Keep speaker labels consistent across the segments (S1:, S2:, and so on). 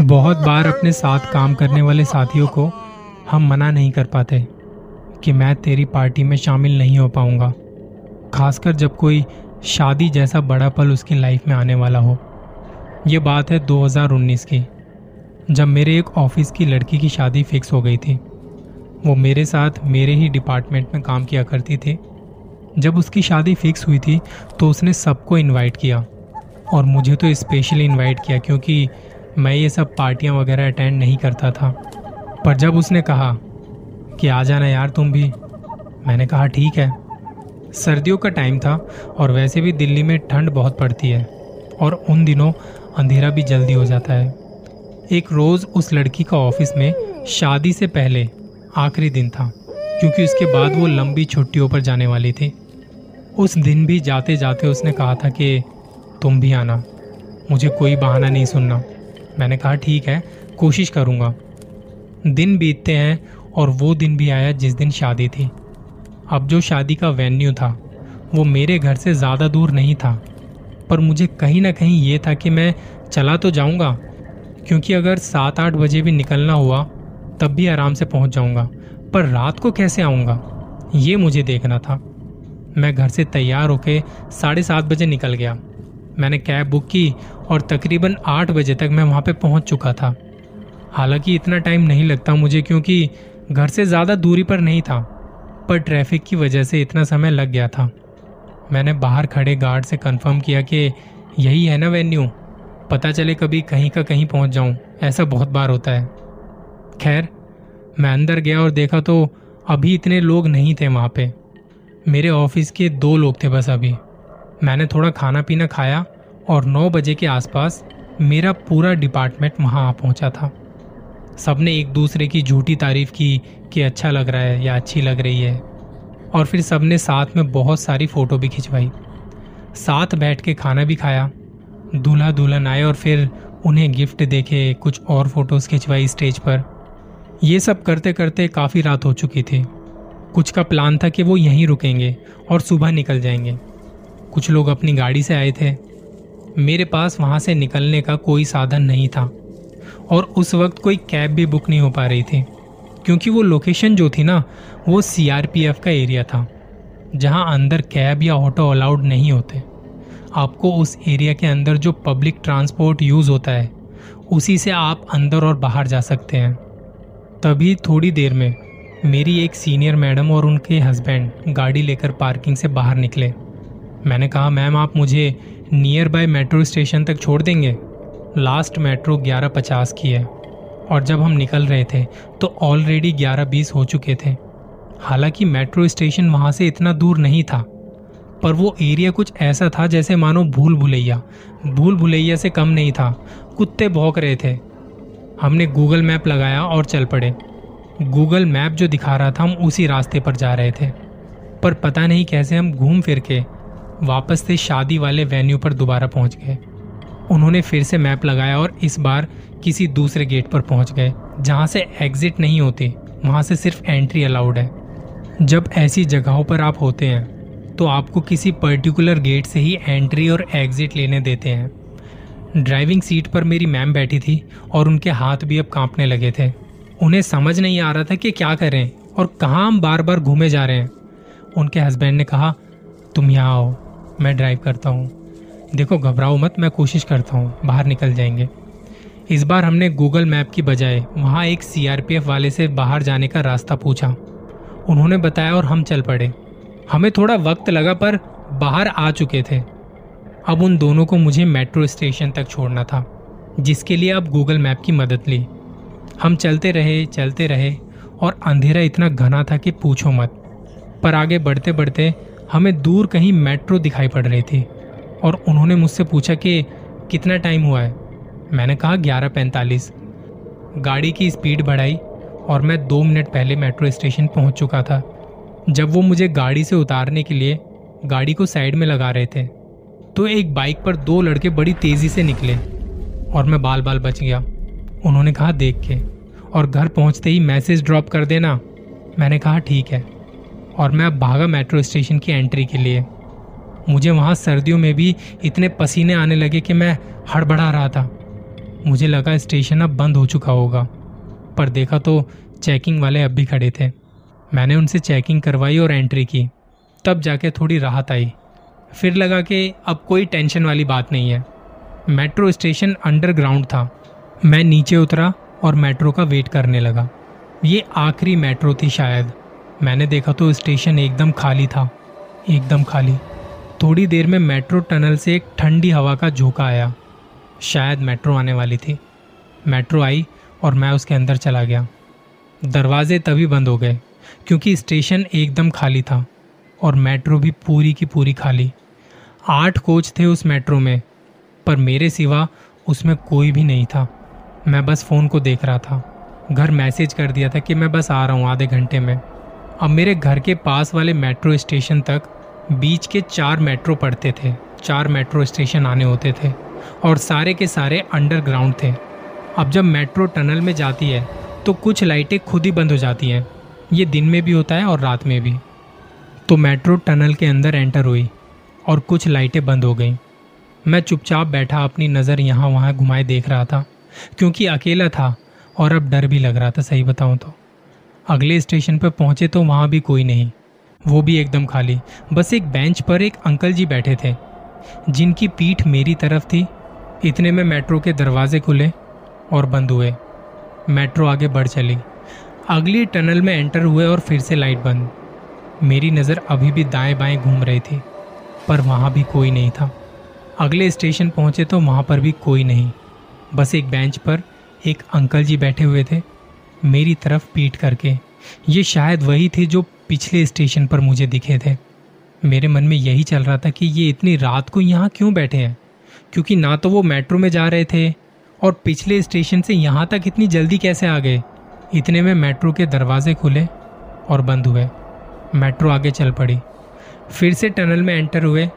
S1: बहुत बार अपने साथ काम करने वाले साथियों को हम मना नहीं कर पाते कि मैं तेरी पार्टी में शामिल नहीं हो पाऊँगा। खासकर जब कोई शादी जैसा बड़ा पल उसकी लाइफ में आने वाला हो। ये बात है 2019 की, जब मेरे एक ऑफ़िस की लड़की की शादी फिक्स हो गई थी। वो मेरे साथ मेरे ही डिपार्टमेंट में काम किया करती थी। जब उसकी शादी फिक्स हुई थी तो उसने सबको इनवाइट किया। और मुझे तो स्पेशली इनवाइट किया क्योंकि मैं ये सब पार्टियाँ वगैरह अटेंड नहीं करता था। पर जब उसने कहा कि आ जाना यार तुम भी, मैंने कहा, ठीक है। सर्दियों का टाइम था और वैसे भी दिल्ली में ठंड बहुत पड़ती है और उन दिनों अंधेरा भी जल्दी हो जाता है। एक रोज़ उस लड़की का ऑफ़िस में शादी से पहले आखिरी दिन था। क्योंकि उसके बाद वो लंबी छुट्टियों पर जाने वाली थी। उस दिन भी जाते जाते उसने कहा था कि, तुम भी आना। मुझे कोई बहाना नहीं सुनना। मैंने कहा, ठीक है, कोशिश करूँगा। दिन बीतते हैं और वो दिन भी आया जिस दिन शादी थी। अब जो शादी का वेन्यू था, वो मेरे घर से ज़्यादा दूर नहीं था। पर मुझे कहीं ना कहीं ये था कि मैं चला तो जाऊँगा, क्योंकि अगर सात आठ बजे भी निकलना हुआ, तब भी आराम से पहुँच जाऊँगा। पर रात को कैसे आऊँगा? ये मुझे देखना था। मैं घर से तैयार होके साढ़े सात बजे निकल गया। मैंने कैब बुक की और तकरीबन आठ बजे तक मैं वहाँ पे पहुँच चुका था। हालाँकि इतना टाइम नहीं लगता मुझे क्योंकि घर से ज़्यादा दूरी पर नहीं था, पर ट्रैफ़िक की वजह से इतना समय लग गया था। मैंने बाहर खड़े गार्ड से कंफर्म किया कि यही है ना वेन्यू। पता चले कभी कहीं का कहीं पहुँच जाऊँ, ऐसा बहुत बार होता है। खैर मैं अंदर गया और देखा तो अभी इतने लोग नहीं थे वहाँ पे। मेरे ऑफ़िस के दो लोग थे बस अभी। मैंने थोड़ा खाना पीना खाया और नौ बजे के आसपास मेरा पूरा डिपार्टमेंट वहाँ आ पहुँचा था। सबने एक दूसरे की झूठी तारीफ़ की कि अच्छा लग रहा है या अच्छी लग रही है। और फिर सबने साथ में बहुत सारी फ़ोटो भी खिंचवाई। साथ बैठ के खाना भी खाया दूल्हा दुल्हन आए और फिर उन्हें गिफ्ट देखे कुछ और फ़ोटोज़ खिंचवाई स्टेज पर। ये सब करते करते काफ़ी रात हो चुकी थी। कुछ का प्लान था कि वो यहीं रुकेंगे और सुबह निकल जाएँगे। कुछ लोग अपनी गाड़ी से आए थे। मेरे पास वहाँ से निकलने का कोई साधन नहीं था और उस वक्त कोई कैब भी बुक नहीं हो पा रही थी, क्योंकि वो लोकेशन जो थी ना, वो सीआरपीएफ का एरिया था, जहाँ अंदर कैब या ऑटो अलाउड नहीं होते। आपको उस एरिया के अंदर जो पब्लिक ट्रांसपोर्ट यूज़ होता है, उसी से आप अंदर और बाहर जा सकते हैं। तभी थोड़ी देर में मेरी एक सीनियर मैडम और उनके हस्बैंड गाड़ी लेकर पार्किंग से बाहर निकले। मैंने कहा, मैम, आप मुझे नियर बाय मेट्रो स्टेशन तक छोड़ देंगे? लास्ट मेट्रो 11:50 की है। और जब हम निकल रहे थे तो ऑलरेडी 11:20 हो चुके थे। हालाँकि मेट्रो स्टेशन वहाँ से इतना दूर नहीं था, पर वो एरिया कुछ ऐसा था जैसे मानो भूल भुलैया भूल भुलैया से कम नहीं था। कुत्ते भौंक रहे थे। हमने गूगल मैप लगाया और चल पड़े। गूगल मैप जो दिखा रहा था, हम उसी रास्ते पर जा रहे थे। पर पता नहीं कैसे हम घूम फिर के वापस से शादी वाले वेन्यू पर दोबारा पहुँच गए। उन्होंने फिर से मैप लगाया और इस बार किसी दूसरे गेट पर पहुँच गए, जहाँ से एग्जिट नहीं होती, वहाँ से सिर्फ़ एंट्री अलाउड है। जब ऐसी जगहों पर आप होते हैं तो आपको किसी पर्टिकुलर गेट से ही एंट्री और एग्जिट लेने देते हैं। ड्राइविंग सीट पर मेरी मैम बैठी थी और उनके हाथ भी अब कांपने लगे थे। उन्हें समझ नहीं आ रहा था कि क्या करें और कहाँ हम बार बार घूमे जा रहे हैं। उनके हस्बैंड ने कहा, तुम यहाँ आओ, मैं ड्राइव करता हूँ। देखो, घबराओ मत, मैं कोशिश करता हूँ, बाहर निकल जाएँगे। इस बार हमने गूगल मैप की बजाय वहाँ एक सीआरपीएफ वाले से बाहर जाने का रास्ता पूछा। उन्होंने बताया और हम चल पड़े। हमें थोड़ा वक्त लगा पर बाहर आ चुके थे। अब उन दोनों को मुझे मेट्रो स्टेशन तक छोड़ना था, जिसके लिए अब गूगल मैप की मदद ली। हम चलते रहे चलते रहे, और अंधेरा इतना घना था कि पूछो मत। पर आगे बढ़ते बढ़ते हमें दूर कहीं मेट्रो दिखाई पड़ रही थी, और उन्होंने मुझसे पूछा कि, कितना टाइम हुआ है? मैंने कहा, ग्यारह पैंतालीस. गाड़ी की स्पीड बढ़ाई, और मैं दो मिनट पहले मेट्रो स्टेशन पहुँच चुका था, जब वो मुझे गाड़ी से उतारने के लिए गाड़ी को साइड में लगा रहे थे। तो एक बाइक पर दो लड़के बड़ी तेज़ी से निकले और मैं बाल बाल बच गया। उन्होंने कहा, देख के। और घर पहुँचते ही मैसेज ड्रॉप कर देना। मैंने कहा, ठीक है। और मैं अब भागा मेट्रो स्टेशन की एंट्री के लिए। मुझे वहाँ सर्दियों में भी इतने पसीने आने लगे कि मैं हड़बड़ा रहा था। मुझे लगा, स्टेशन अब बंद हो चुका होगा। पर देखा तो चेकिंग वाले अब भी खड़े थे। मैंने उनसे चेकिंग करवाई और एंट्री की। तब जाके थोड़ी राहत आई। फिर लगा कि अब कोई टेंशन वाली बात नहीं है। मेट्रो स्टेशन अंडरग्राउंड था। मैं नीचे उतरा और मेट्रो का वेट करने लगा। ये आखिरी मेट्रो थी शायद। मैंने देखा तो स्टेशन एकदम खाली था। एकदम खाली। थोड़ी देर में मेट्रो टनल से एक ठंडी हवा का झोंका आया। शायद मेट्रो आने वाली थी। मेट्रो आई और मैं उसके अंदर चला गया। दरवाजे तभी बंद हो गए, क्योंकि स्टेशन एकदम खाली था। और मेट्रो भी पूरी की पूरी खाली। आठ कोच थे उस मेट्रो में, पर मेरे सिवा उसमें कोई भी नहीं था। मैं बस फ़ोन को देख रहा था। घर मैसेज कर दिया था कि मैं बस आ रहा हूँ आधे घंटे में। अब मेरे घर के पास वाले मेट्रो स्टेशन तक बीच के चार मेट्रो पड़ते थे। चार मेट्रो स्टेशन आने होते थे और सारे के सारे अंडरग्राउंड थे। अब जब मेट्रो टनल में जाती है तो कुछ लाइटें खुद ही बंद हो जाती हैं। ये दिन में भी होता है और रात में भी। तो मेट्रो टनल के अंदर एंटर हुई और कुछ लाइटें बंद हो गईं। मैं चुपचाप बैठा अपनी नज़र यहाँ वहाँ घुमाए देख रहा था, क्योंकि अकेला था और अब डर भी लग रहा था, सही बताऊँ तो। अगले स्टेशन पर पहुँचे तो वहाँ भी कोई नहीं, वो भी एकदम खाली। बस एक बेंच पर एक अंकल जी बैठे थे, जिनकी पीठ मेरी तरफ़ थी। इतने में मेट्रो के दरवाजे खुले और बंद हुए। मेट्रो आगे बढ़ चली। अगली टनल में एंटर हुए और फिर से लाइट बंद। मेरी नज़र अभी भी दाएँ बाएँ घूम रही थी, पर वहाँ भी कोई नहीं था। अगले स्टेशन पहुँचे तो वहाँ पर भी कोई नहीं। बस एक बेंच पर एक अंकल जी बैठे हुए थे, मेरी तरफ़ पीट करके। ये शायद वही थे जो पिछले स्टेशन पर मुझे दिखे थे। मेरे मन में यही चल रहा था कि ये इतनी रात को यहाँ क्यों बैठे हैं? क्योंकि ना तो वो मेट्रो में जा रहे थे, और पिछले स्टेशन से यहाँ तक इतनी जल्दी कैसे आ गए? इतने में मेट्रो के दरवाजे खुले और बंद हुए। मेट्रो आगे चल पड़ी। फिर से टनल में एंटर हुए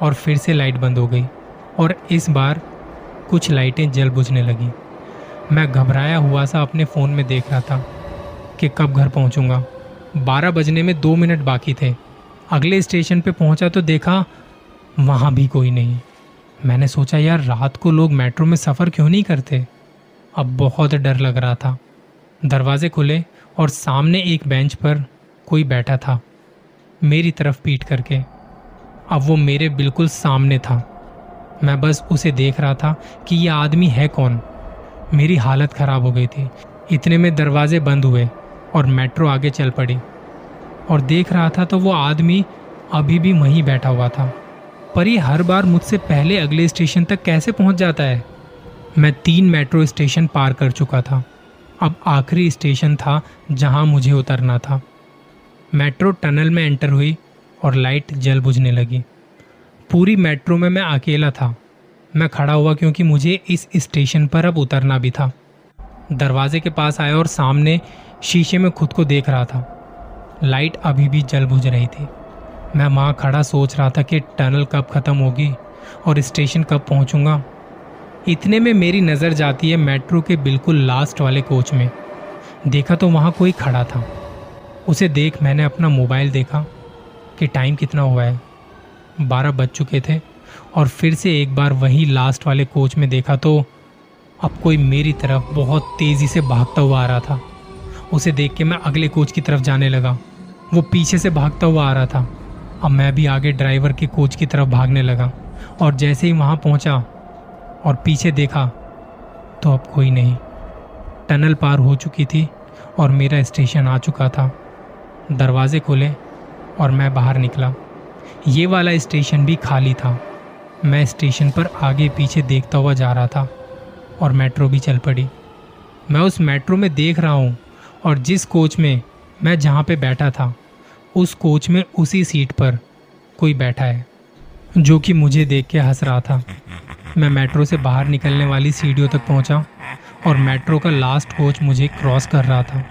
S1: और फिर से लाइट बंद हो गई और इस बार कुछ लाइटें जल बुझने लगी। मैं घबराया हुआ सा अपने फ़ोन में देख रहा था कि कब घर पहुंचूँगा। बारह बजने में दो मिनट बाकी थे। अगले स्टेशन पे पहुँचा तो देखा वहाँ भी कोई नहीं। मैंने सोचा, यार, रात को लोग मेट्रो में सफ़र क्यों नहीं करते? अब बहुत डर लग रहा था। दरवाजे खुले और सामने एक बेंच पर कोई बैठा था, मेरी तरफ़ पीट करके। अब वो मेरे बिल्कुल सामने था। मैं बस उसे देख रहा था कि ये आदमी है कौन। मेरी हालत ख़राब हो गई थी। इतने में दरवाजे बंद हुए और मेट्रो आगे चल पड़ी। और देख रहा था तो वो आदमी अभी भी वहीं बैठा हुआ था। पर ये हर बार मुझसे पहले अगले स्टेशन तक कैसे पहुँच जाता है? मैं तीन मेट्रो स्टेशन पार कर चुका था। अब आखिरी स्टेशन था जहाँ मुझे उतरना था। मेट्रो टनल में एंटर हुई और लाइट जल बुझने लगी। पूरी मेट्रो में मैं अकेला था। मैं खड़ा हुआ क्योंकि मुझे इस स्टेशन पर अब उतरना भी था। दरवाजे के पास आया और सामने शीशे में खुद को देख रहा था। लाइट अभी भी जल बुझ रही थी। मैं वहाँ खड़ा सोच रहा था कि टनल कब ख़त्म होगी और स्टेशन कब पहुँचूँगा। इतने में मेरी नज़र जाती है मेट्रो के बिल्कुल लास्ट वाले कोच में। देखा तो वहाँ कोई खड़ा था। उसे देख मैंने अपना मोबाइल देखा कि टाइम कितना हुआ है। बारह बज चुके थे और फिर से एक बार वही लास्ट वाले कोच में देखा तो अब कोई मेरी तरफ़ बहुत तेज़ी से भागता हुआ आ रहा था। उसे देख के मैं अगले कोच की तरफ़ जाने लगा। वो पीछे से भागता हुआ आ रहा था। अब मैं भी आगे ड्राइवर के कोच की तरफ़ भागने लगा और जैसे ही वहाँ पहुँचा और पीछे देखा तो अब कोई नहीं। टनल पार हो चुकी थी और मेरा स्टेशन आ चुका था। दरवाजे खुले और मैं बाहर निकला। ये वाला स्टेशन भी खाली था। मैं स्टेशन पर आगे पीछे देखता हुआ जा रहा था और मेट्रो भी चल पड़ी। मैं उस मेट्रो में देख रहा हूँ और जिस कोच में मैं जहाँ पे बैठा था, उस कोच में उसी सीट पर कोई बैठा है, जो कि मुझे देख के हंस रहा था। मैं मेट्रो से बाहर निकलने वाली सीढ़ियों तक पहुँचा और मेट्रो का लास्ट कोच मुझे क्रॉस कर रहा था।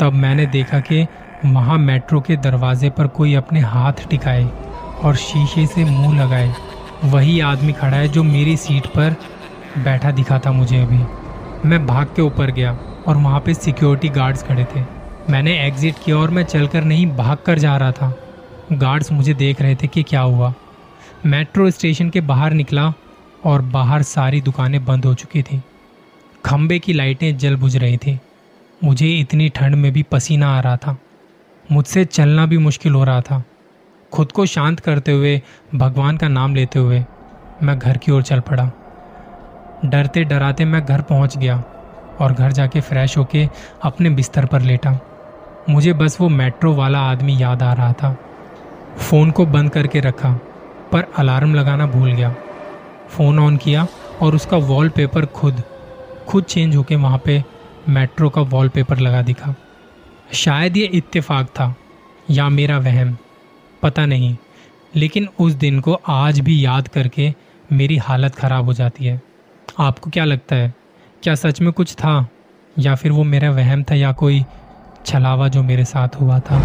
S1: तब मैंने देखा कि वहाँ मेट्रो के दरवाजे पर कोई अपने हाथ टिकाए और शीशे से मुँह लगाए। वही आदमी खड़ा है जो मेरी सीट पर बैठा दिखा था मुझे अभी। मैं भाग के ऊपर गया और वहाँ पे सिक्योरिटी गार्ड्स खड़े थे। मैंने एग्ज़िट किया और मैं चलकर नहीं, भाग कर जा रहा था। गार्ड्स मुझे देख रहे थे कि क्या हुआ। मेट्रो स्टेशन के बाहर निकला और बाहर सारी दुकानें बंद हो चुकी थी। खम्बे की लाइटें जल बुझ रही थी। मुझे इतनी ठंड में भी पसीना आ रहा था। मुझसे चलना भी मुश्किल हो रहा था। खुद को शांत करते हुए, भगवान का नाम लेते हुए, मैं घर की ओर चल पड़ा। डरते डराते मैं घर पहुँच गया और घर जाके फ्रेश होके अपने बिस्तर पर लेटा। मुझे बस वो मेट्रो वाला आदमी याद आ रहा था। फ़ोन को बंद करके रखा, पर अलार्म लगाना भूल गया। फ़ोन ऑन किया और उसका वॉलपेपर खुद खुद चेंज होके वहाँ पे मेट्रो का वॉलपेपर लगा दिखा। शायद ये इत्तेफाक था या मेरा वहम, पता नहीं, लेकिन उस दिन को आज भी याद करके मेरी हालत ख़राब हो जाती है। आपको क्या लगता है, क्या सच में कुछ था, या फिर वो मेरा वहम था या कोई छलावा जो मेरे साथ हुआ था?